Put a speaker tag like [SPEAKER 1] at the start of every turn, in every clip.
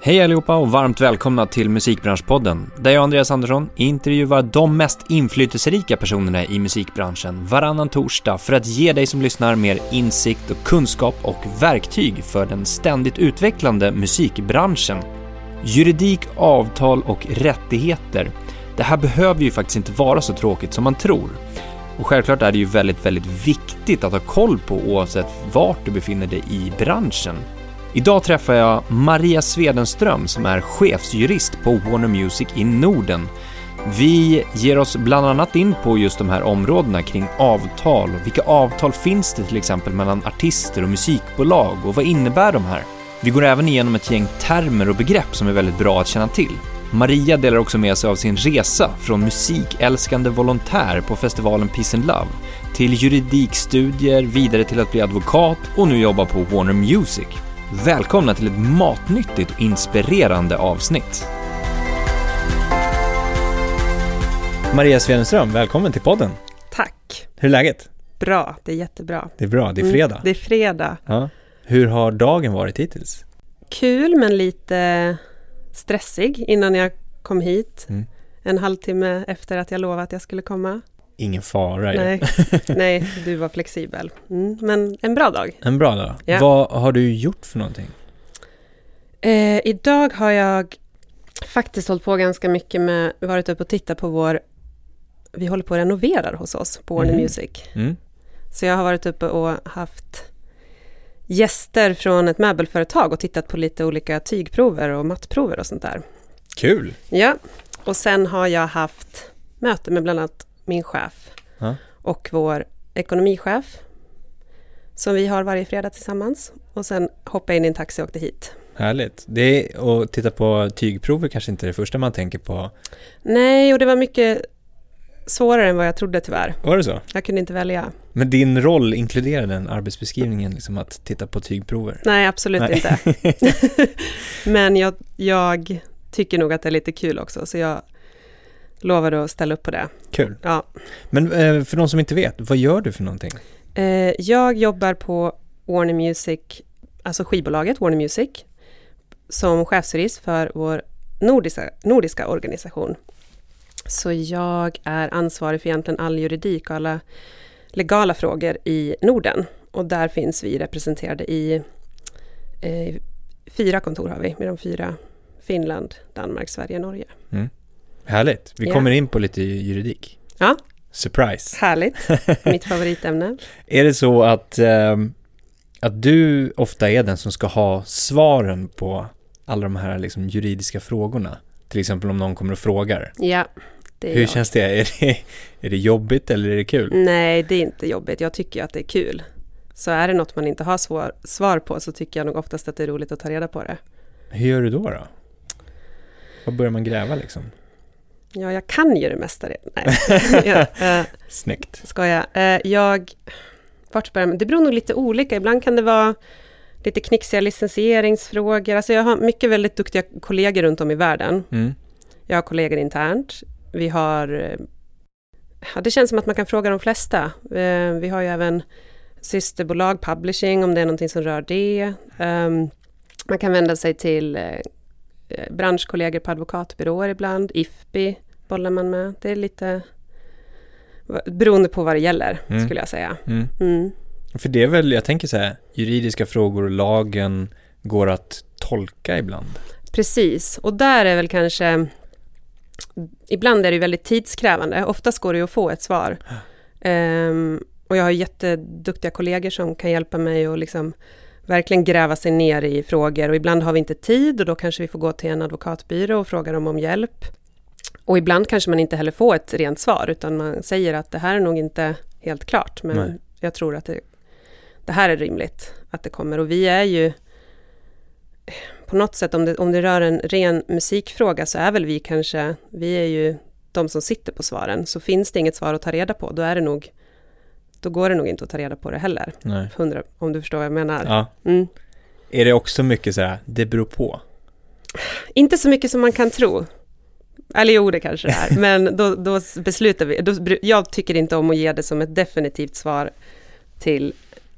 [SPEAKER 1] Hej allihopa och varmt välkomna till Musikbranschpodden, där jag, Andreas Andersson, intervjuar de mest inflytelserika personerna i musikbranschen varannan torsdag för att ge dig som lyssnar mer insikt och kunskap och verktyg för den ständigt utvecklande musikbranschen. Juridik, avtal och rättigheter. Det här behöver ju faktiskt inte vara så tråkigt som man tror. Och självklart är det ju väldigt, väldigt viktigt att ha koll på oavsett vart du befinner dig i branschen. Idag träffar jag Maria Svedenström som är chefsjurist på Warner Music i Norden. Vi ger oss bland annat in på just de här områdena kring avtal vilka avtal finns det till exempel mellan artister och musikbolag och vad innebär de här? Vi går även igenom ett gäng termer och begrepp som är väldigt bra att känna till. Maria delar också med sig av sin resa från musikälskande volontär på festivalen Peace and Love till juridikstudier, vidare till att bli advokat och nu jobba på Warner Music. Välkomna till ett matnyttigt och inspirerande avsnitt. Maria Svenström, välkommen till podden.
[SPEAKER 2] Tack.
[SPEAKER 1] Hur är läget?
[SPEAKER 2] Bra, det är jättebra.
[SPEAKER 1] Det är bra, det är fredag. Mm,
[SPEAKER 2] det är fredag.
[SPEAKER 1] Ja. Hur har dagen varit hittills?
[SPEAKER 2] Kul, men lite stressig innan jag kom hit. Mm. En halvtimme efter att jag lovade att jag skulle komma.
[SPEAKER 1] Ingen fara
[SPEAKER 2] nej, nej, du var flexibel. Mm, men en bra dag.
[SPEAKER 1] En bra dag. Ja. Vad har du gjort för någonting?
[SPEAKER 2] Eh, idag har jag faktiskt hållit på ganska mycket med, varit uppe och tittat på vår, vi håller på att renovera hos oss på Warner mm. Music. Mm. Så jag har varit uppe och haft gäster från ett möbelföretag och tittat på lite olika tygprover och mattprover och sånt där.
[SPEAKER 1] Kul!
[SPEAKER 2] Ja, och sen har jag haft möte med bland annat min chef ja. och vår ekonomichef som vi har varje fredag tillsammans. Och sen hoppade jag in i en taxi och åkte hit.
[SPEAKER 1] Härligt. Det är, att titta på tygprover kanske inte är det första man tänker på.
[SPEAKER 2] Nej, och det var mycket svårare än vad jag trodde tyvärr.
[SPEAKER 1] Var det så?
[SPEAKER 2] Jag kunde inte välja.
[SPEAKER 1] Men din roll inkluderade den arbetsbeskrivningen, liksom att titta på tygprover?
[SPEAKER 2] Nej, absolut Nej. inte. Men jag, jag, tycker nog att det är lite kul också, så jag lovade att ställa upp på det.
[SPEAKER 1] Kul.
[SPEAKER 2] Ja.
[SPEAKER 1] Men eh, för de som inte vet, vad gör du för någonting?
[SPEAKER 2] Eh, jag jobbar på Warner Music, alltså skivbolaget Warner Music, som chefsjurist för vår nordiska, nordiska organisation. Så jag är ansvarig för egentligen all juridik och alla legala frågor i Norden. Och där finns vi representerade i eh, fyra kontor har vi, med de fyra Finland, Danmark, Sverige, Norge. Mm.
[SPEAKER 1] Härligt. Vi kommer in på lite juridik.
[SPEAKER 2] Ja.
[SPEAKER 1] Surprise.
[SPEAKER 2] Härligt. Mitt favoritämne.
[SPEAKER 1] är det så att, eh, att du ofta är den som ska ha svaren på alla de här liksom, juridiska frågorna? Till exempel om någon kommer och frågar.
[SPEAKER 2] Ja.
[SPEAKER 1] Hur jag. känns det? Är, det? är det jobbigt eller är det kul?
[SPEAKER 2] Nej, det är inte jobbigt. Jag tycker att det är kul. Så är det något man inte har svar, svar på så tycker jag nog oftast att det är roligt att ta reda på det.
[SPEAKER 1] Hur gör du då? då? Vad börjar man gräva liksom?
[SPEAKER 2] Ja, jag kan ju det mesta redan. Nej. ja,
[SPEAKER 1] uh, Snyggt.
[SPEAKER 2] Ska jag? Uh, jag... Vart börjar? Det beror nog lite olika. Ibland kan det vara lite knixiga licensieringsfrågor. Alltså jag har mycket väldigt duktiga kollegor runt om i världen. Mm. Jag har kollegor internt. Vi har... Eh, ja, det känns som att man kan fråga de flesta. Uh, vi har ju även systerbolag, publishing, om det är någonting som rör det. Um, man kan vända sig till branschkollegor på advokatbyråer ibland, IFPI bollar man med. Det är lite beroende på vad det gäller, mm. skulle jag säga. Mm. Mm.
[SPEAKER 1] För det är väl, jag tänker så här, juridiska frågor och lagen går att tolka ibland.
[SPEAKER 2] Precis, och där är väl kanske Ibland är det väldigt tidskrävande, oftast går det att få ett svar. Um, och jag har jätteduktiga kollegor som kan hjälpa mig att liksom verkligen gräva sig ner i frågor och ibland har vi inte tid och då kanske vi får gå till en advokatbyrå och fråga dem om hjälp. Och ibland kanske man inte heller får ett rent svar, utan man säger att det här är nog inte helt klart, men Nej. jag tror att det, det, här är rimligt att det kommer. Och vi är ju på något sätt, om det, om det rör en ren musikfråga, så är väl vi kanske, vi är ju de som sitter på svaren. Så finns det inget svar att ta reda på, då är det nog, då går det nog inte att ta reda på det heller. Nej. 100, om du förstår vad jag menar.
[SPEAKER 1] Ja. Mm. Är det också mycket så här, det beror på?
[SPEAKER 2] Inte så mycket som man kan tro. Eller jo, det kanske det är. Men då, då beslutar vi. Då, jag tycker inte om att ge det som ett definitivt svar till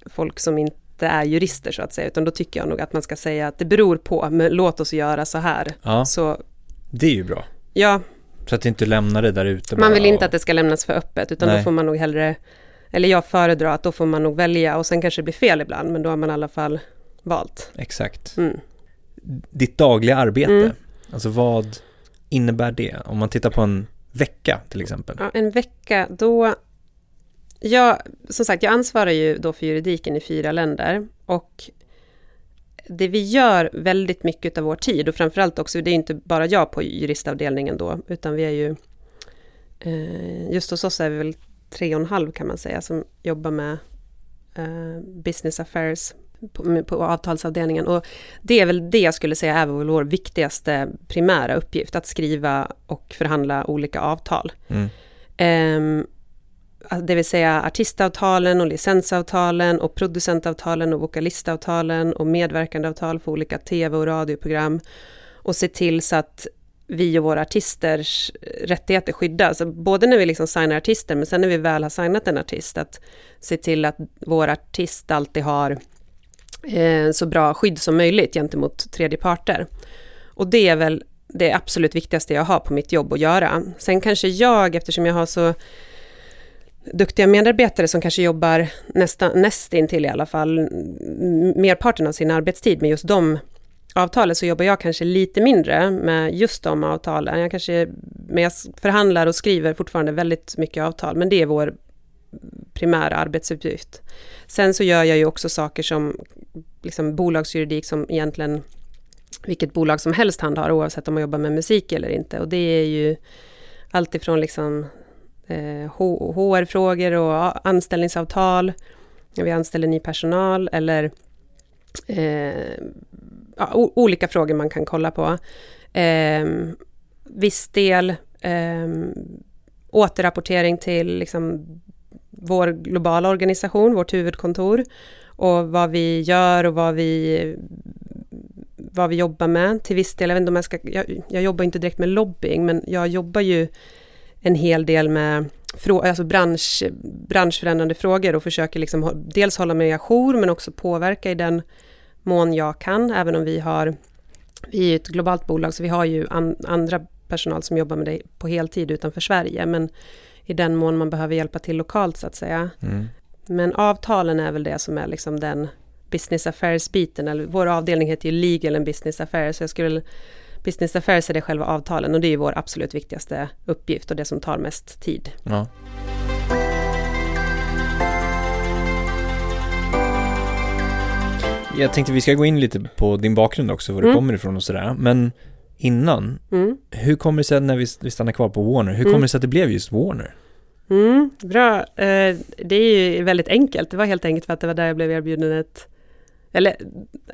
[SPEAKER 2] folk som inte är jurister så att säga, utan då tycker jag nog att man ska säga att det beror på, men låt oss göra så här.
[SPEAKER 1] Ja,
[SPEAKER 2] Så
[SPEAKER 1] det är ju bra.
[SPEAKER 2] ja,
[SPEAKER 1] Så att inte lämnar det där ute
[SPEAKER 2] man vill inte
[SPEAKER 1] och-
[SPEAKER 2] att det ska lämnas för öppet, utan då
[SPEAKER 1] Nej.
[SPEAKER 2] får man nog hellre, eller jag föredrar att då får man nog välja, och sen kanske det blir fel ibland, men då har man i alla fall valt.
[SPEAKER 1] Exakt.
[SPEAKER 2] Mm.
[SPEAKER 1] Ditt dagliga arbete,
[SPEAKER 2] Mm.
[SPEAKER 1] alltså vad innebär det? Om man tittar på en vecka till exempel.
[SPEAKER 2] Ja, en vecka, då... Jag, som sagt, jag ansvarar ju då för juridiken i fyra länder och det vi gör väldigt mycket av vår tid och framförallt också, det är inte bara jag på juristavdelningen då, utan vi är ju... Eh, just hos oss är vi väl tre och en halv kan man säga, som jobbar med eh, business affairs på, på avtalsavdelningen. Och det är väl det jag skulle säga är vår viktigaste primära uppgift, att skriva och förhandla olika avtal.
[SPEAKER 1] Mm.
[SPEAKER 2] Ehm, det vill säga artistavtalen och licensavtalen och producentavtalen och vokalistavtalen och medverkandeavtal för olika tv och radioprogram. Och se till så att vi och våra artisters rättigheter skyddas. Både när vi liksom signar artister, men sen när vi väl har signat en artist, att se till att vår artist alltid har eh, så bra skydd som möjligt gentemot tredje parter. Och det är väl det absolut viktigaste jag har på mitt jobb att göra. Sen kanske jag, eftersom jag har så duktiga medarbetare som kanske jobbar nästan, nästintill i alla fall, merparten av sin arbetstid med just de avtalet så jobbar jag kanske lite mindre med just de avtalen. Jag kanske, men jag förhandlar och skriver fortfarande väldigt mycket avtal, men det är vår primära arbetsuppgift. Sen så gör jag ju också saker som liksom bolagsjuridik som egentligen vilket bolag som helst handhar oavsett om man jobbar med musik eller inte. Och det är ju alltifrån liksom eh, HR-frågor och anställningsavtal, när vi anställer ny personal eller eh, ja, olika frågor man kan kolla på. Eh, viss del eh, återrapportering till liksom, vår globala organisation, vårt huvudkontor och vad vi gör och vad vi, vad vi jobbar med. Till viss del, jag, vet inte om jag, ska, jag, jag jobbar inte direkt med lobbying, men jag jobbar ju en hel del med frå, alltså bransch, branschförändrande frågor och försöker liksom dels hålla mig ajour men också påverka i den mån jag kan, även om vi har vi är ett globalt bolag så vi har ju an, andra personal som jobbar med det på heltid utanför Sverige, men i den mån man behöver hjälpa till lokalt så att säga.
[SPEAKER 1] Mm.
[SPEAKER 2] Men avtalen är väl det som är liksom den business affairs-biten, eller vår avdelning heter ju legal and business affairs, så jag skulle Business affairs är det själva avtalen och det är ju vår absolut viktigaste uppgift och det som tar mest tid.
[SPEAKER 1] Ja. Jag tänkte vi ska gå in lite på din bakgrund också, var du
[SPEAKER 2] Mm.
[SPEAKER 1] kommer ifrån och sådär. Men innan,
[SPEAKER 2] Mm.
[SPEAKER 1] hur kommer det sig när vi, vi stannar kvar på Warner, hur
[SPEAKER 2] Mm.
[SPEAKER 1] kommer det sig att det blev just Warner?
[SPEAKER 2] Mm, bra. Eh, det är ju väldigt enkelt. Det var helt enkelt för att det var där jag blev erbjuden ett... Eller...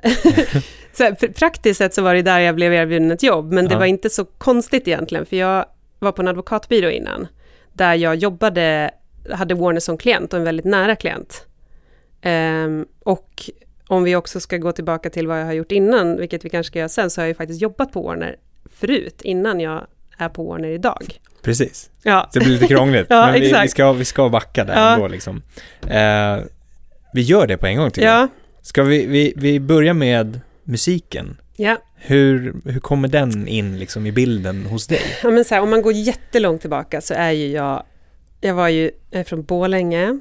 [SPEAKER 2] så här, pr- praktiskt sett så var det där jag blev erbjuden ett jobb, men det
[SPEAKER 1] Ja.
[SPEAKER 2] var inte så konstigt egentligen, för jag var på en advokatbyrå innan, där jag jobbade, hade Warner som klient och en väldigt nära klient. Ehm, och om vi också ska gå tillbaka till vad jag har gjort innan, vilket vi kanske ska göra sen, så har jag ju faktiskt jobbat på Warner förut, innan jag är på Warner idag.
[SPEAKER 1] Precis,
[SPEAKER 2] Ja,
[SPEAKER 1] det blir lite krångligt,
[SPEAKER 2] Ja,
[SPEAKER 1] men vi, vi, ska, vi ska backa där
[SPEAKER 2] Ja.
[SPEAKER 1] ändå liksom. Eh, vi gör det på en gång tycker jag.
[SPEAKER 2] ja,
[SPEAKER 1] Ska vi, vi, vi börja med musiken?
[SPEAKER 2] ja.
[SPEAKER 1] Hur, hur kommer den in liksom i bilden hos dig?
[SPEAKER 2] Ja, men så här, om man går jättelångt tillbaka så är ju jag, jag var ju jag från Borlänge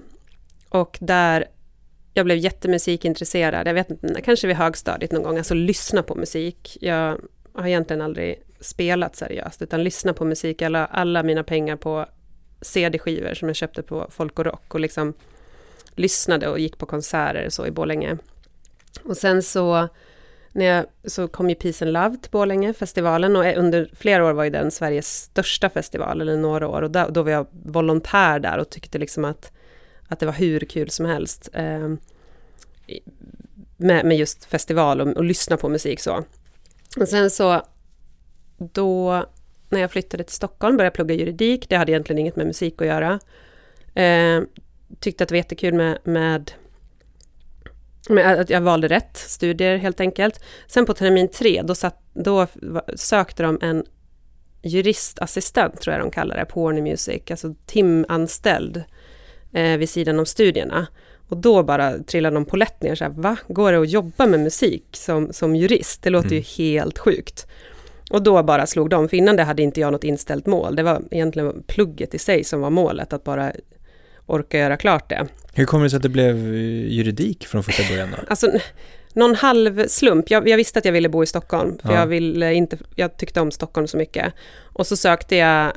[SPEAKER 2] och där jag blev jättemusikintresserad, jag vet inte, kanske vid högstadiet någon gång, alltså lyssna på musik. Jag har egentligen aldrig spelat seriöst, utan lyssna på musik, Jag la alla mina pengar på CD-skivor som jag köpte på Folk och Rock och liksom lyssnade och gick på konserter så i Borlänge. Och sen så när jag, så kom ju Peace and Love till Borlänge, festivalen, och under flera år var ju den Sveriges största festival, eller några år, och då, då var jag volontär där och tyckte liksom att, att det var hur kul som helst eh, med, med just festival och, och lyssna på musik så. Och sen så, då, när jag flyttade till Stockholm, började jag plugga juridik, det hade egentligen inget med musik att göra. Eh, tyckte att det var jättekul med, med med, att jag valde rätt studier helt enkelt. Sen på termin tre, då, satt, då sökte de en juristassistent, tror jag de kallar det, på Warner Music, alltså timanställd eh, vid sidan om studierna. Och då bara trillade någon polett ner, så här, va? Går det att jobba med musik som, som jurist? Det låter mm. ju helt sjukt. Och då bara slog de, för innan det hade inte jag något inställt mål. Det var egentligen plugget i sig som var målet, att bara orka göra klart det.
[SPEAKER 1] Hur kommer det sig att det blev juridik från första början då?
[SPEAKER 2] Alltså, någon halv slump. Jag, jag, visste att jag ville bo i Stockholm, för ja. jag, ville inte, jag tyckte om Stockholm så mycket. Och så sökte jag,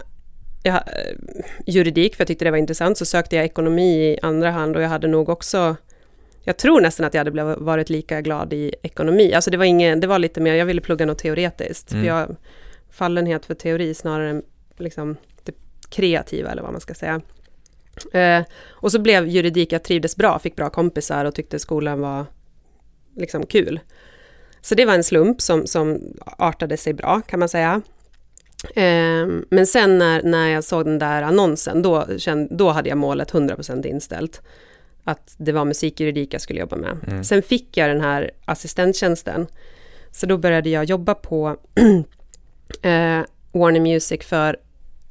[SPEAKER 2] jag juridik, för jag tyckte det var intressant, så sökte jag ekonomi i andra hand och jag hade nog också jag tror nästan att jag hade varit lika glad i ekonomi. Alltså det var, ingen, det var lite mer, jag ville plugga något teoretiskt. Mm. För jag fallenhet för teori snarare än liksom det kreativa eller vad man ska säga. Eh, och så blev juridik, jag trivdes bra, fick bra kompisar och tyckte skolan var liksom kul. Så det var en slump som, som artade sig bra kan man säga. Eh, men sen när, när jag såg den där annonsen, då, kände, då hade jag målet 100% inställt. Att det var musikjuridik jag skulle jobba med. Mm. Sen fick jag den här assistenttjänsten. Så då började jag jobba på eh, Warner Music för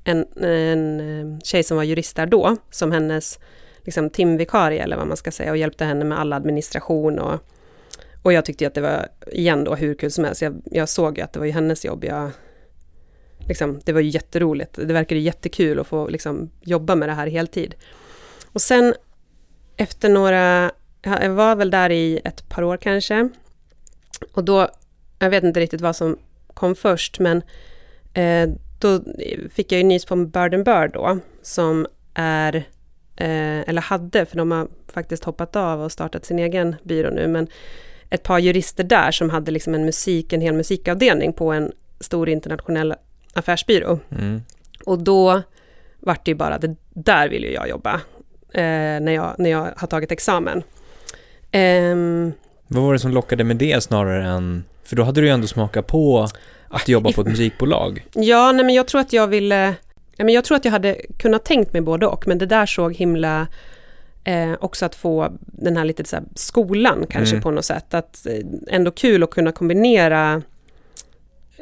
[SPEAKER 2] en, en eh, tjej som var jurist där då, som hennes liksom, timvikarie eller vad man ska säga och hjälpte henne med all administration och, och jag tyckte att det var, igen då, hur kul som helst. Jag, jag såg ju att det var ju hennes jobb. Jag, liksom, det var ju jätteroligt. Det verkade jättekul att få liksom, jobba med det här heltid. Och sen efter några, jag var väl där i ett par år kanske. Och då, jag vet inte riktigt vad som kom först, men eh, då fick jag ju nys på Bird Bird då, som är, eh, eller hade, för de har faktiskt hoppat av och startat sin egen byrå nu, men ett par jurister där som hade liksom en musik, en hel musikavdelning på en stor internationell affärsbyrå. Mm. Och då vart det ju bara, det där vill ju jag jobba, eh, när, jag, när jag har tagit examen.
[SPEAKER 1] Um, Vad var det som lockade med det snarare än, för då hade du ju ändå smakat på att jobba på ett musikbolag?
[SPEAKER 2] Ja, nej men jag tror att jag ville... Ja, men jag tror att jag hade kunnat tänkt mig både och, men det där såg himla... Eh, också att få den här lite så här skolan kanske mm. på något sätt. Att eh, ändå kul att kunna kombinera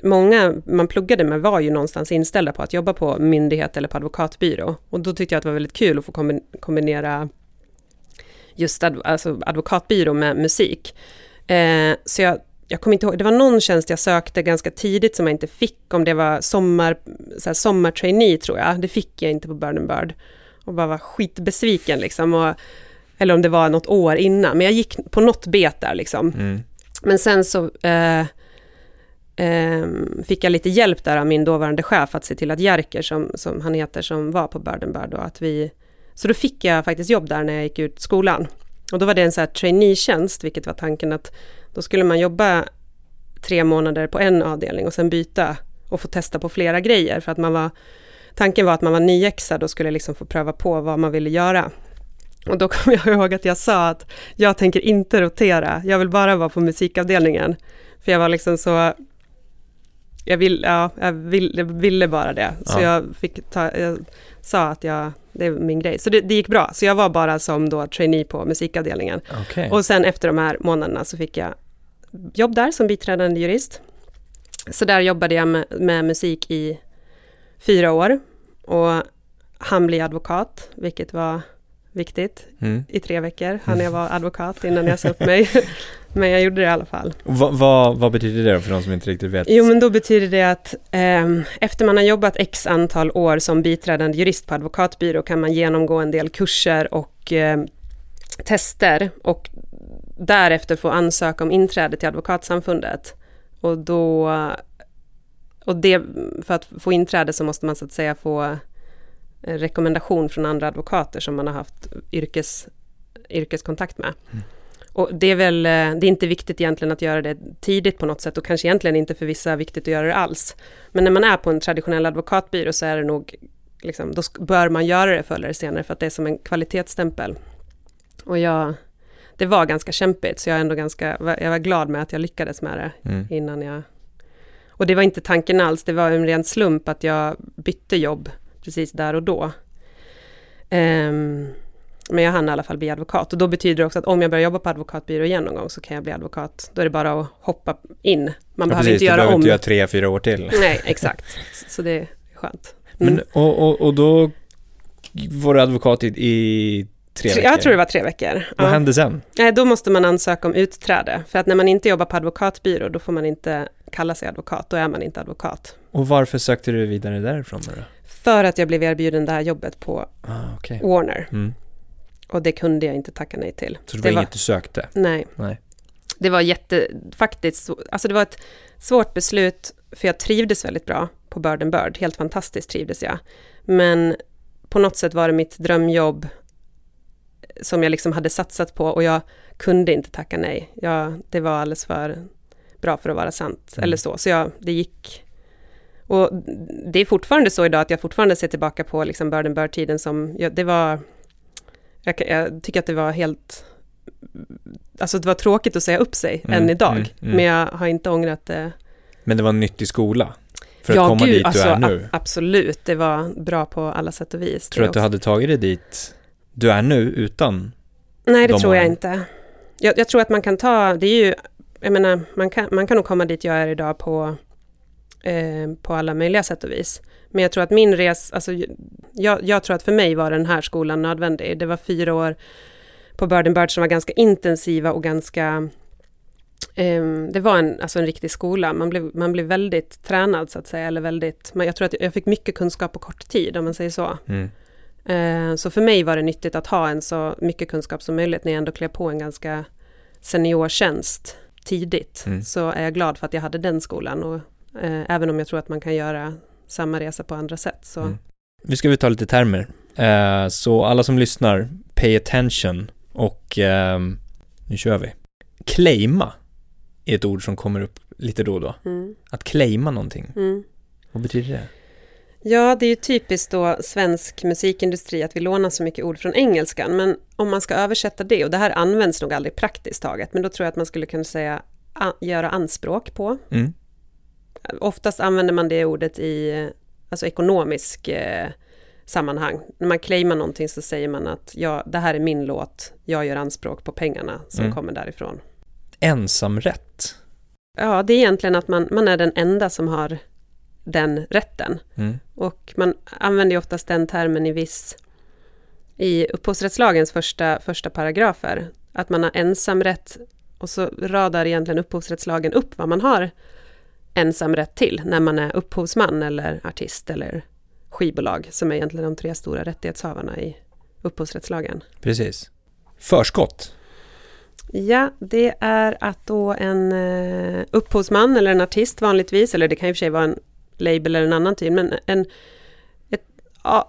[SPEAKER 2] Många man pluggade med var ju någonstans inställda på att jobba på myndighet eller på advokatbyrå. Och då tyckte jag att det var väldigt kul att få kombinera just adv alltså advokatbyrå med musik. Eh, så jag jag kommer inte ihåg, det var någon tjänst jag sökte ganska tidigt som jag inte fick, om det var sommar, så här, sommartrainee tror jag, det fick jag inte på Bird and Och bara var skitbesviken liksom, och, eller om det var något år innan, men jag gick på något bet där liksom. Mm. Men sen så eh, Ehm, fick jag lite hjälp där av min dåvarande chef att se till att Jerker, som, som han heter, som var på Bird och att vi... Så då fick jag faktiskt jobb där när jag gick ut skolan. Och då var det en så här trainee-tjänst, vilket var tanken att då skulle man jobba tre månader på en avdelning och sen byta och få testa på flera grejer för att man var Tanken var att man var nyexad och skulle liksom få pröva på vad man ville göra. Och då kommer jag ihåg att jag sa att jag tänker inte rotera, jag vill bara vara på musikavdelningen. För jag var liksom så... Jag, vill, ja, jag, vill, jag ville bara det. Så ja. jag, fick ta, jag sa att jag, det är min grej. Så det, det, gick bra. Så jag var bara som då trainee på musikavdelningen. Okay. Och sen efter de här månaderna så fick jag jobb där som biträdande jurist. Så där jobbade jag med, med musik i fyra år och han bli advokat, vilket var viktigt mm. i tre veckor. Han jag var advokat innan jag sa upp mig. men jag gjorde det i alla fall.
[SPEAKER 1] Va, va, vad betyder det då för de som inte riktigt vet?
[SPEAKER 2] Jo, men då betyder det att eh, efter man har jobbat x antal år som biträdande jurist på advokatbyrå kan man genomgå en del kurser och eh, tester och därefter få ansöka om inträde till Advokatsamfundet. Och då... Och det, för att få inträde så måste man så att säga få rekommendation från andra advokater som man har haft yrkes, yrkeskontakt med. Mm. Och det är väl, det är inte viktigt egentligen att göra det tidigt på något sätt och kanske egentligen inte för vissa viktigt att göra det alls. Men när man är på en traditionell advokatbyrå så är det nog, liksom, då bör man göra det förr eller senare för att det är som en kvalitetsstämpel. Och jag, det var ganska kämpigt, så jag är ändå ganska, jag var glad med att jag lyckades med det mm. innan jag... Och det var inte tanken alls, det var en ren slump att jag bytte jobb precis där och då. Um, men jag hann i alla fall bli advokat och då betyder det också att om jag börjar jobba på advokatbyrå igen någon gång så kan jag bli advokat. Då är det bara att hoppa in. Man ja, behöver precis, inte göra om. Du behöver
[SPEAKER 1] inte göra tre, fyra år till.
[SPEAKER 2] Nej, exakt. Så det är skönt.
[SPEAKER 1] Mm. Men, och, och, och då var du advokat i, i tre veckor?
[SPEAKER 2] Jag tror det var tre veckor.
[SPEAKER 1] Vad
[SPEAKER 2] Ja.
[SPEAKER 1] hände sen?
[SPEAKER 2] Då måste man ansöka om utträde. För att när man inte jobbar på advokatbyrå, då får man inte kalla sig advokat. Då är man inte advokat.
[SPEAKER 1] Och varför sökte du vidare därifrån då?
[SPEAKER 2] För att jag blev erbjuden det här jobbet på
[SPEAKER 1] Ah, okej.
[SPEAKER 2] Warner.
[SPEAKER 1] Mm.
[SPEAKER 2] Och det kunde jag inte tacka nej till.
[SPEAKER 1] Så det var inget du sökte?
[SPEAKER 2] Nej.
[SPEAKER 1] Nej.
[SPEAKER 2] Det var jätte, faktiskt, så- alltså det var ett svårt beslut, för jag trivdes väldigt bra på Bird and Bird, helt fantastiskt trivdes jag. Men på något sätt var det mitt drömjobb som jag liksom hade satsat på och jag kunde inte tacka nej. Jag, det var alldeles för bra för att vara sant,
[SPEAKER 1] Mm.
[SPEAKER 2] eller så. Så jag, det gick. Och det är fortfarande så idag att jag fortfarande ser tillbaka på liksom Bird and Bird-tiden som, ja, det var, jag, jag tycker att det var helt, alltså det var tråkigt att säga upp sig
[SPEAKER 1] Mm,
[SPEAKER 2] än idag.
[SPEAKER 1] mm, mm.
[SPEAKER 2] Men jag har inte ångrat det.
[SPEAKER 1] Men det var en nyttig skola? För att
[SPEAKER 2] ja,
[SPEAKER 1] komma
[SPEAKER 2] gud,
[SPEAKER 1] dit
[SPEAKER 2] alltså,
[SPEAKER 1] du är nu?
[SPEAKER 2] a- absolut, det var bra på alla sätt och vis.
[SPEAKER 1] Tror du att du hade tagit dig dit du är nu utan?
[SPEAKER 2] Nej, det
[SPEAKER 1] de
[SPEAKER 2] tror jag
[SPEAKER 1] åren?
[SPEAKER 2] inte. Jag, jag tror att man kan ta, det är ju, jag menar, man kan, man kan nog komma dit jag är idag på, eh, på alla möjliga sätt och vis. Men jag tror att min resa, alltså, jag, jag tror att för mig var den här skolan nödvändig. Det var fyra år på Bird and Bird som var ganska intensiva och ganska ehm, det var en, alltså en riktig skola. Man blev, man blev väldigt tränad så att säga. Eller väldigt, men jag tror att jag fick mycket kunskap på kort tid om man säger så.
[SPEAKER 1] Mm.
[SPEAKER 2] Eh, Så för mig var det nyttigt att ha en så mycket kunskap som möjligt när jag ändå klev på en ganska seniortjänst tidigt.
[SPEAKER 1] Mm.
[SPEAKER 2] Så är jag glad för att jag hade den skolan. Och, eh, även om jag tror att man kan göra samma resa på andra sätt. Så.
[SPEAKER 1] Mm. Nu ska vi ta lite termer. Eh, så alla som lyssnar, pay attention och ehm, nu kör vi. Claima är ett ord som kommer upp lite då och då.
[SPEAKER 2] Mm.
[SPEAKER 1] Att claima någonting,
[SPEAKER 2] Mm.
[SPEAKER 1] vad betyder det?
[SPEAKER 2] Ja, det är ju typiskt då svensk musikindustri att vi lånar så mycket ord från engelskan. Men om man ska översätta det, och det här används nog aldrig praktiskt taget, men då tror jag att man skulle kunna säga göra anspråk på.
[SPEAKER 1] Mm.
[SPEAKER 2] Oftast använder man det ordet i alltså ekonomisk eh, sammanhang. När man claimar någonting så säger man att ja, det här är min låt, jag gör anspråk på pengarna som
[SPEAKER 1] Mm.
[SPEAKER 2] kommer därifrån.
[SPEAKER 1] Ensamrätt.
[SPEAKER 2] Ja, det är egentligen att man, man är den enda som har den rätten.
[SPEAKER 1] Mm.
[SPEAKER 2] Och man använder ju oftast den termen i viss... I upphovsrättslagens första, första paragrafer. Att man har ensamrätt och så radar egentligen upphovsrättslagen upp vad man har ensamrätt till när man är upphovsman eller artist eller skivbolag som är egentligen de tre stora rättighetshavarna i upphovsrättslagen.
[SPEAKER 1] Precis. Förskott.
[SPEAKER 2] Ja, det är att då en eh, upphovsman eller en artist vanligtvis, eller det kan i och för sig vara en label eller en annan typ, men en, ett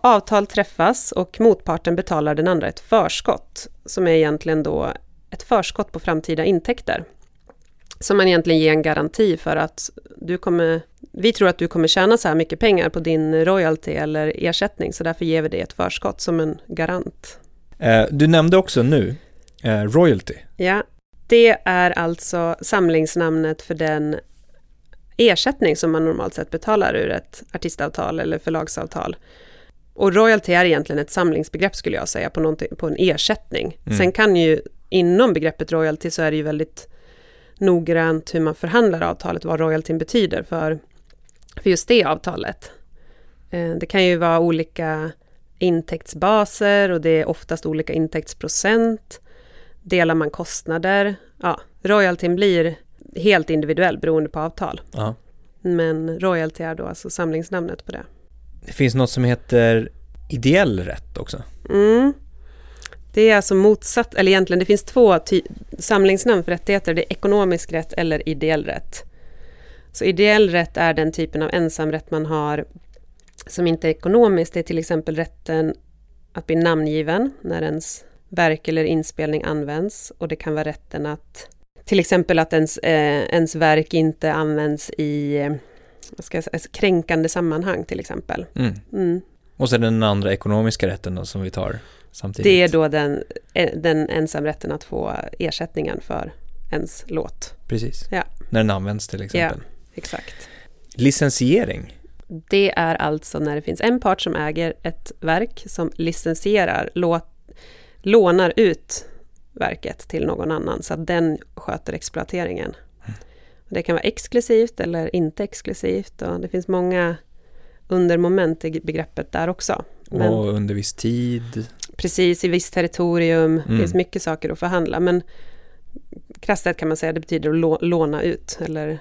[SPEAKER 2] avtal träffas och motparten betalar den andra ett förskott, som är egentligen då ett förskott på framtida intäkter. Som man egentligen ger en garanti för att du kommer, vi tror att du kommer tjäna så här mycket pengar på din royalty eller ersättning, så därför ger vi dig ett förskott som en garant.
[SPEAKER 1] Eh, du nämnde också nu eh, royalty.
[SPEAKER 2] Ja, det är alltså samlingsnamnet för den ersättning som man normalt sett betalar ur ett artistavtal eller förlagsavtal. Och royalty är egentligen ett samlingsbegrepp skulle jag säga på, på en ersättning.
[SPEAKER 1] Mm.
[SPEAKER 2] Sen kan ju inom begreppet royalty så är det ju väldigt noggrant hur man förhandlar avtalet, vad royaltyn betyder för, för just det avtalet. Eh, Det kan ju vara olika intäktsbaser och det är oftast olika intäktsprocent. Delar man kostnader? Ja, royaltyn blir helt individuell beroende på avtal.
[SPEAKER 1] Ja.
[SPEAKER 2] Men royalty är då alltså samlingsnamnet på det.
[SPEAKER 1] Det finns något som heter ideell rätt också.
[SPEAKER 2] Mm. Det är alltså motsatt, eller egentligen det finns två samlingsnamn för rättigheter. Det är ekonomisk rätt eller ideell rätt. Så ideell rätt är den typen av ensamrätt man har som inte är ekonomisk. Det är till exempel rätten att bli namngiven när ens verk eller inspelning används. Och det kan vara rätten att till exempel att ens, eh, ens verk inte används i eh, vad ska jag säga, kränkande sammanhang till exempel.
[SPEAKER 1] Mm.
[SPEAKER 2] Mm.
[SPEAKER 1] Och så den andra ekonomiska rätten då som vi tar samtidigt.
[SPEAKER 2] Det är då den, eh, den ensamrätten att få ersättningen för ens låt.
[SPEAKER 1] Precis.
[SPEAKER 2] Ja.
[SPEAKER 1] När den används till exempel.
[SPEAKER 2] Exakt.
[SPEAKER 1] Licensiering.
[SPEAKER 2] Det är alltså när det finns en part som äger ett verk som licensierar, låt, lånar ut verket till någon annan så att den sköter exploateringen. Det kan vara exklusivt eller inte exklusivt och det finns många undermoment i begreppet där också. Men
[SPEAKER 1] Och under viss tid.
[SPEAKER 2] Precis, i visst territorium. Det
[SPEAKER 1] Mm.
[SPEAKER 2] finns mycket saker att förhandla. Men krasst kan man säga det betyder att lå- låna ut. Eller,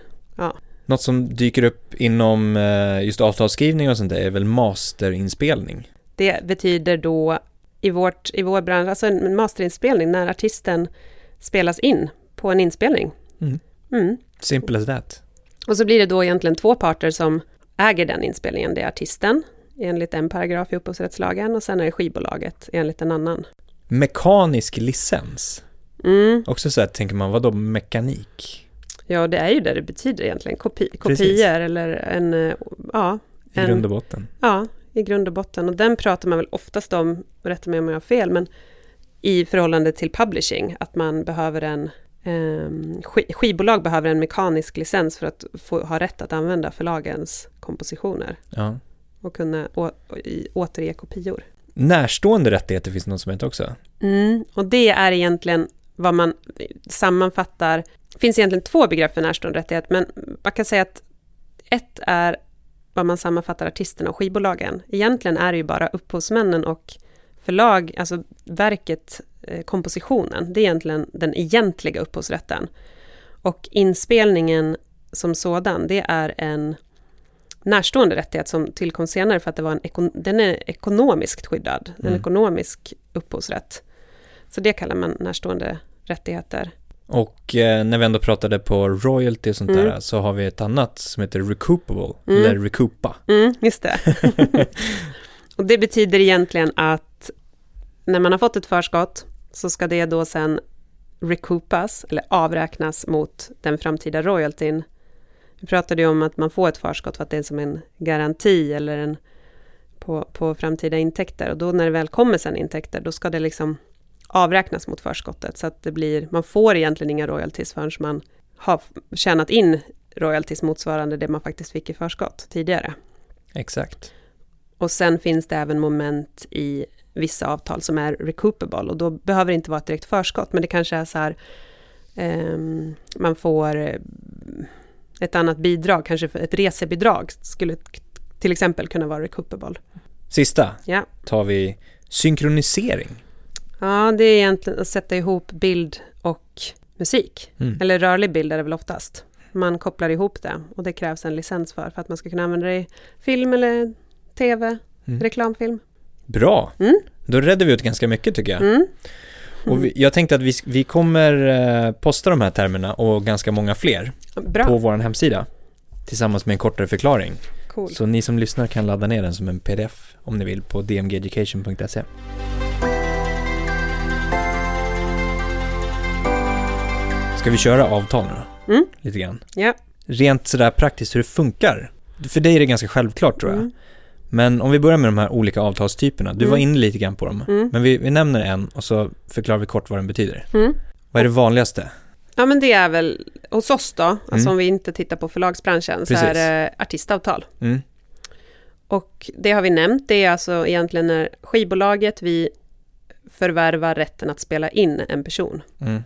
[SPEAKER 1] Något som dyker upp inom eh, just avtalsskrivning och sånt där är väl masterinspelning?
[SPEAKER 2] det betyder då i, vårt, i vår bransch, alltså en masterinspelning, när artisten spelas in på en inspelning.
[SPEAKER 1] Mm.
[SPEAKER 2] Mm.
[SPEAKER 1] Simple as that.
[SPEAKER 2] Och så blir det då egentligen två parter som äger den inspelningen. Det är artisten enligt en paragraf i upphovsrättslagen och sen är det skivbolaget enligt en annan.
[SPEAKER 1] Mekanisk licens.
[SPEAKER 2] Mm.
[SPEAKER 1] Också så här tänker man, vad då mekanik?
[SPEAKER 2] Ja, det är ju det det betyder egentligen. Kopi,
[SPEAKER 1] Precis.
[SPEAKER 2] kopior eller en, eh, ja,
[SPEAKER 1] I
[SPEAKER 2] En-
[SPEAKER 1] grund och botten.
[SPEAKER 2] ja, i grund och botten. Och den pratar man väl oftast om, rätta mig om jag har fel, men i förhållande till publishing, att man behöver en sk- skivbolag behöver en mekanisk licens för att få ha rätt att använda förlagens kompositioner
[SPEAKER 1] Ja.
[SPEAKER 2] Och kunna å, återge kopior.
[SPEAKER 1] Närstående rättigheter finns det något som heter också.
[SPEAKER 2] Mm, och det är egentligen vad man sammanfattar. Det finns egentligen två begrepp för närstående rättighet, men man kan säga att ett är vad man sammanfattar artisterna och skivbolagen. Egentligen är det ju bara upphovsmännen och förlag, alltså verket, eh, kompositionen. Det är egentligen den egentliga upphovsrätten. Och inspelningen som sådan, det är en närstående rättighet som tillkom senare för att det var en den är ekonomiskt skyddad, en
[SPEAKER 1] Mm.
[SPEAKER 2] ekonomisk upphovsrätt. Så det kallar man närstående rättigheter.
[SPEAKER 1] Och eh, när vi ändå pratade på royalty och sånt
[SPEAKER 2] Mm.
[SPEAKER 1] där så har vi ett annat som heter recoupable,
[SPEAKER 2] Mm.
[SPEAKER 1] eller recoupa.
[SPEAKER 2] Mm, just det. och det betyder egentligen att när man har fått ett förskott så ska det då sen recoupas, eller avräknas mot den framtida royaltyn. Vi pratade ju om att man får ett förskott för att det är som en garanti eller en på, på framtida intäkter. Och då när det väl kommer sen intäkter, då ska det liksom avräknas mot förskottet. Så att det blir, man får egentligen inga royalties förrän man har tjänat in royalties motsvarande det man faktiskt fick i förskott tidigare.
[SPEAKER 1] Exakt.
[SPEAKER 2] Och sen finns det även moment i vissa avtal som är recoupable och då behöver det inte vara ett direkt förskott men det kanske är så här ehm, man får ett annat bidrag, kanske ett resebidrag skulle till exempel kunna vara recoupable.
[SPEAKER 1] Sista
[SPEAKER 2] Ja.
[SPEAKER 1] tar vi synkronisering.
[SPEAKER 2] ja, det är egentligen att sätta ihop bild och musik.
[SPEAKER 1] Mm.
[SPEAKER 2] Eller rörlig bild är det väl oftast. Man kopplar ihop det och det krävs en licens för, för att man ska kunna använda det i film eller tv,
[SPEAKER 1] Mm.
[SPEAKER 2] reklamfilm.
[SPEAKER 1] Bra,
[SPEAKER 2] Mm.
[SPEAKER 1] då redde vi ut ganska mycket tycker jag. Och vi, jag tänkte att vi, vi kommer eh, posta de här termerna och ganska många fler
[SPEAKER 2] Bra,
[SPEAKER 1] på vår hemsida tillsammans med en kortare förklaring.
[SPEAKER 2] cool.
[SPEAKER 1] Så ni som lyssnar kan ladda ner den som en pdf om ni vill på dmgeducation.se. Ska vi köra avtal nu då?
[SPEAKER 2] Mm.
[SPEAKER 1] Lite grann.
[SPEAKER 2] Ja.
[SPEAKER 1] Rent sådär praktiskt hur det funkar. För dig är det ganska självklart tror jag.
[SPEAKER 2] Mm.
[SPEAKER 1] Men om vi börjar med de här olika avtalstyperna. Du
[SPEAKER 2] Mm.
[SPEAKER 1] var inne lite grann på dem.
[SPEAKER 2] Mm.
[SPEAKER 1] Men vi, vi nämner en och så förklarar vi kort vad den betyder.
[SPEAKER 2] Mm.
[SPEAKER 1] Vad är det vanligaste?
[SPEAKER 2] Ja men det är väl hos oss då, alltså
[SPEAKER 1] Mm.
[SPEAKER 2] om vi inte tittar på förlagsbranschen, så
[SPEAKER 1] Precis.
[SPEAKER 2] är det artistavtal.
[SPEAKER 1] Mm.
[SPEAKER 2] Och det har vi nämnt, det är alltså egentligen när skivbolaget vi förvärvar rätten att spela in en person.
[SPEAKER 1] Mm.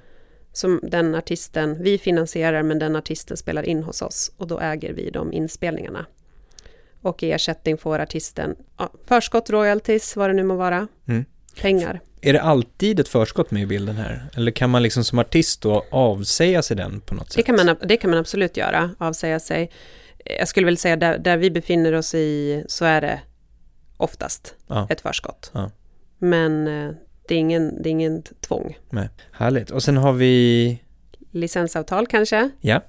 [SPEAKER 2] Som den artisten, vi finansierar men den artisten spelar in hos oss och då äger vi de inspelningarna. Och i ersättning får artisten ja, förskott, royalties, vad det nu må vara,
[SPEAKER 1] Mm.
[SPEAKER 2] pengar.
[SPEAKER 1] Är det alltid ett förskott med i bilden här? Eller kan man liksom som artist då avsäga sig den på något sätt?
[SPEAKER 2] Det kan, man, det kan man absolut göra, avsäga sig. Jag skulle väl säga där, där vi befinner oss i så är det oftast
[SPEAKER 1] Ja.
[SPEAKER 2] ett förskott.
[SPEAKER 1] Ja.
[SPEAKER 2] Men eh, det är, ingen, det är ingen tvång.
[SPEAKER 1] Nej. Härligt. Och sen har vi,
[SPEAKER 2] Licensavtal kanske.
[SPEAKER 1] ja,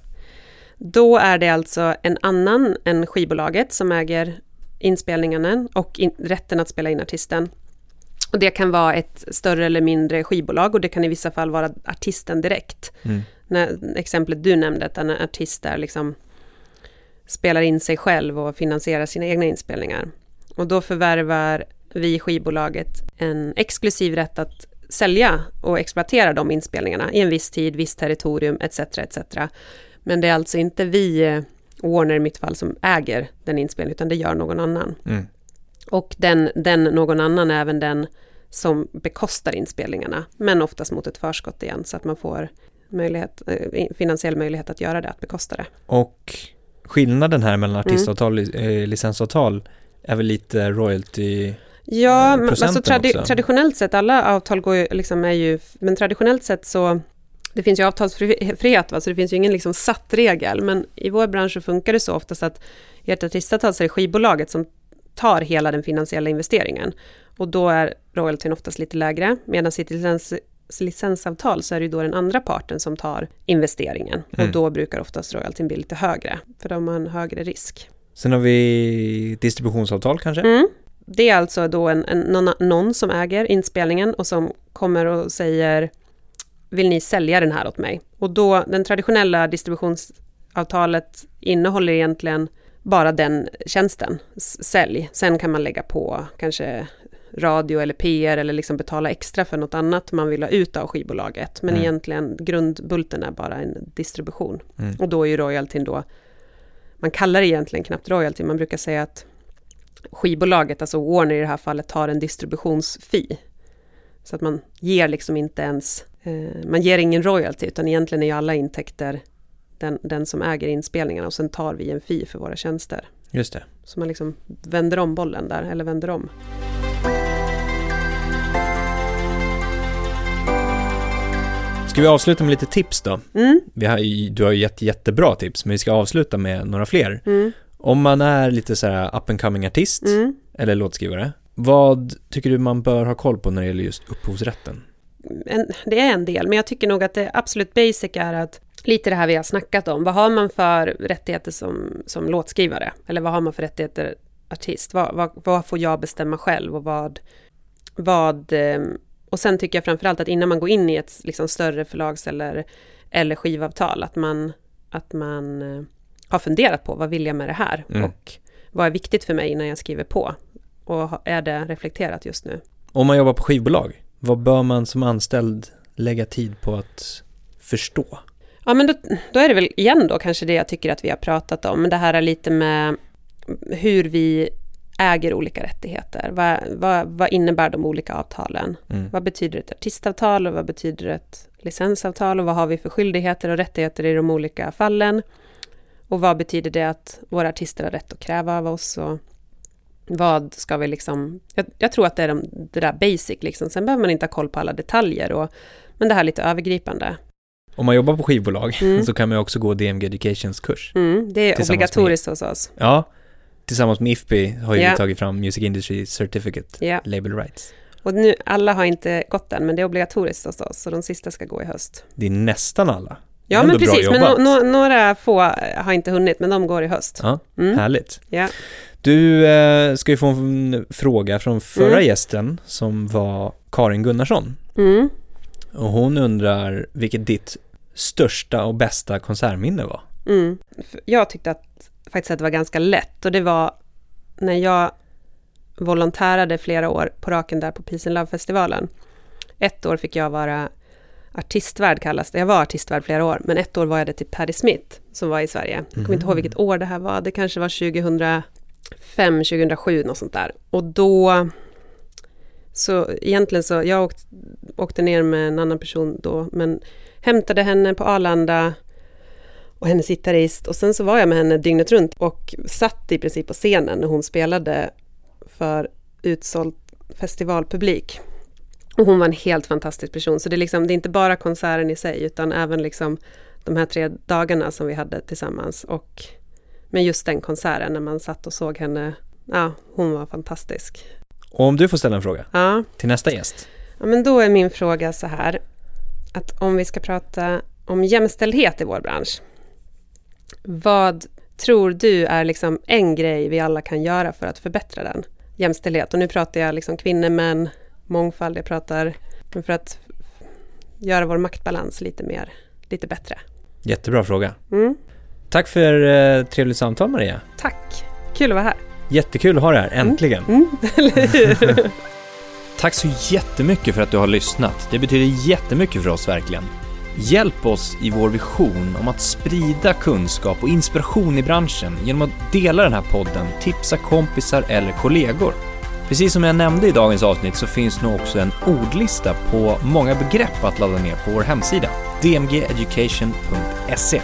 [SPEAKER 2] Då är det alltså en annan än skivbolaget som äger inspelningarna och in, rätten att spela in artisten. Och det kan vara ett större eller mindre skivbolag och det kan i vissa fall vara artisten direkt.
[SPEAKER 1] mm.
[SPEAKER 2] när, exemplet du nämnde, att en artist där liksom spelar in sig själv och finansierar sina egna inspelningar. Och då förvärvar vi skivbolaget en exklusiv rätt att sälja och exploatera de inspelningarna i en viss tid, viss territorium etc. etc. Men det är alltså inte vi, eh, Warner i mitt fall, som äger den inspelningen, utan det gör någon annan.
[SPEAKER 1] Mm.
[SPEAKER 2] Och den, den någon annan är även den som bekostar inspelningarna, men oftast mot ett förskott igen, så att man får möjlighet, eh, finansiell möjlighet att göra det, att bekosta det.
[SPEAKER 1] Och skillnaden här mellan
[SPEAKER 2] Mm.
[SPEAKER 1] artistavtal och eh, licensavtal är väl lite royalty
[SPEAKER 2] Ja, alltså tradi
[SPEAKER 1] också.
[SPEAKER 2] traditionellt sett, alla avtal går ju, liksom är ju, men traditionellt sett så, det finns ju avtalsfrihet, va? så det finns ju ingen liksom satt regel, men i vår bransch så funkar det så oftast att i ett artistavtal så är det skivbolaget som tar hela den finansiella investeringen. Och då är royaltyn oftast lite lägre, medan i ett licens, licensavtal så är det ju då den andra parten som tar investeringen.
[SPEAKER 1] Mm.
[SPEAKER 2] Och då brukar oftast royaltyn bli lite högre, för då har man en högre risk.
[SPEAKER 1] Sen har vi distributionsavtal kanske?
[SPEAKER 2] Mm. Det är alltså då en, en, någon, någon som äger inspelningen och som kommer och säger vill ni sälja den här åt mig? Och då, den traditionella distributionsavtalet innehåller egentligen bara den tjänsten, sälj. Sen kan man lägga på kanske radio eller PR eller liksom betala extra för något annat man vill ha ut av skivbolaget. Men
[SPEAKER 1] Mm.
[SPEAKER 2] egentligen grundbulten är bara en distribution.
[SPEAKER 1] Mm.
[SPEAKER 2] Och då är ju royaltyn då, man kallar det egentligen knappt royalty, man brukar säga att skivbolaget, alltså Warner i det här fallet, tar en distributionsfee. Så att man ger liksom inte ens, man ger ingen royalty, utan egentligen är ju alla intäkter den, den som äger inspelningarna och sen tar vi en fee för våra tjänster.
[SPEAKER 1] Just det.
[SPEAKER 2] Så man liksom vänder om bollen där, eller vänder om.
[SPEAKER 1] Ska vi avsluta med lite tips då?
[SPEAKER 2] Mm,
[SPEAKER 1] Vi har, ju- du har ju gett jättebra tips, men vi ska avsluta med några fler.
[SPEAKER 2] mm,
[SPEAKER 1] Om man är lite så här up and coming artist
[SPEAKER 2] mm.
[SPEAKER 1] eller låtskrivare, vad tycker du man bör ha koll på när det gäller just upphovsrätten?
[SPEAKER 2] En, det är en del, men jag tycker nog att det absolut basic är att lite det här vi har snackat om. Vad har man för rättigheter som, som låtskrivare? Eller vad har man för rättigheter artist? Vad, vad, vad får jag bestämma själv och vad... vad eh, och sen tycker jag framförallt att innan man går in i ett liksom, större förlags eller, eller skivavtal, att man, att man eh, har funderat på vad vill jag med det här?
[SPEAKER 1] Mm.
[SPEAKER 2] Och vad är viktigt för mig när jag skriver på? Och är det reflekterat just nu?
[SPEAKER 1] Om man jobbar på skivbolag, vad bör man som anställd lägga tid på att förstå?
[SPEAKER 2] Ja, men då, då är det väl igen då kanske det jag tycker att vi har pratat om, men det här är lite med hur vi äger olika rättigheter. Vad, vad, vad innebär de olika avtalen?
[SPEAKER 1] Mm.
[SPEAKER 2] Vad betyder ett artistavtal och vad betyder ett licensavtal och vad har vi för skyldigheter och rättigheter i de olika fallen? Och vad betyder det att våra artister har rätt att kräva av oss? Och vad ska vi liksom... Jag, jag tror att det är de, det där basic liksom. Sen behöver man inte ha koll på alla detaljer. Och, men det här lite övergripande.
[SPEAKER 1] Om man jobbar på skivbolag
[SPEAKER 2] Mm.
[SPEAKER 1] så kan man också gå DMG Educations kurs.
[SPEAKER 2] Mm, det är obligatoriskt hos oss.
[SPEAKER 1] Ja, tillsammans med IFPI har ju
[SPEAKER 2] Ja.
[SPEAKER 1] vi tagit fram Music Industry Certificate,
[SPEAKER 2] Ja.
[SPEAKER 1] Label Rights.
[SPEAKER 2] Och nu, alla har inte gått den, men det är obligatoriskt hos oss, så de sista ska gå i höst.
[SPEAKER 1] Det är nästan alla.
[SPEAKER 2] Ja, men precis, men no, no, några få har inte hunnit, men de går i höst.
[SPEAKER 1] Ja,
[SPEAKER 2] Mm.
[SPEAKER 1] härligt.
[SPEAKER 2] Ja.
[SPEAKER 1] Du eh, ska ju få en fråga från förra
[SPEAKER 2] Mm.
[SPEAKER 1] gästen som var Karin Gunnarsson.
[SPEAKER 2] Mm.
[SPEAKER 1] Och hon undrar vilket ditt största och bästa konsertminne var.
[SPEAKER 2] Mm. Jag tyckte att, faktiskt att det var ganska lätt, och det var när jag volontärade flera år på raken där på Peace and Love-festivalen. Ett år fick jag vara artistvärd kallas det. Jag var artistvärd flera år, men ett år var jag det till Patti Smith som var i Sverige. Jag kommer inte ihåg vilket år det här var. Det kanske var 2005, 2007, något sånt där. Och då... Så egentligen så, jag åkt, åkte ner med en annan person då, men hämtade henne på Arlanda och hennes gitarrist. Och sen så var jag med henne dygnet runt och satt i princip på scenen när hon spelade för utsåld festivalpublik. Och hon var en helt fantastisk person. Så det är, liksom, det är inte bara konserten i sig, utan även liksom de här tre dagarna som vi hade tillsammans. Och med just den konserten, när man satt och såg henne, ja, hon var fantastisk.
[SPEAKER 1] Och om du får ställa en fråga
[SPEAKER 2] Ja,
[SPEAKER 1] till nästa gäst.
[SPEAKER 2] ja men då är min fråga så här, att om vi ska prata om jämställdhet i vår bransch, vad tror du är liksom en grej vi alla kan göra för att förbättra den? Jämställdhet, och nu pratar jag liksom kvinnor, män, mångfald, jag pratar för att göra vår maktbalans lite mer, lite bättre.
[SPEAKER 1] Jättebra fråga.
[SPEAKER 2] Mm,
[SPEAKER 1] Tack för eh, trevligt samtal Maria.
[SPEAKER 2] tack, kul att vara här.
[SPEAKER 1] Jättekul att ha dig här, äntligen.
[SPEAKER 2] Mm, hur?
[SPEAKER 1] Tack så jättemycket för att du har lyssnat. Det betyder jättemycket för oss verkligen. Hjälp oss i vår vision om att sprida kunskap och inspiration i branschen genom att dela den här podden, tipsa kompisar eller kollegor. Precis som jag nämnde i dagens avsnitt så finns nu också en ordlista på många begrepp att ladda ner på vår hemsida, dmgeducation.se.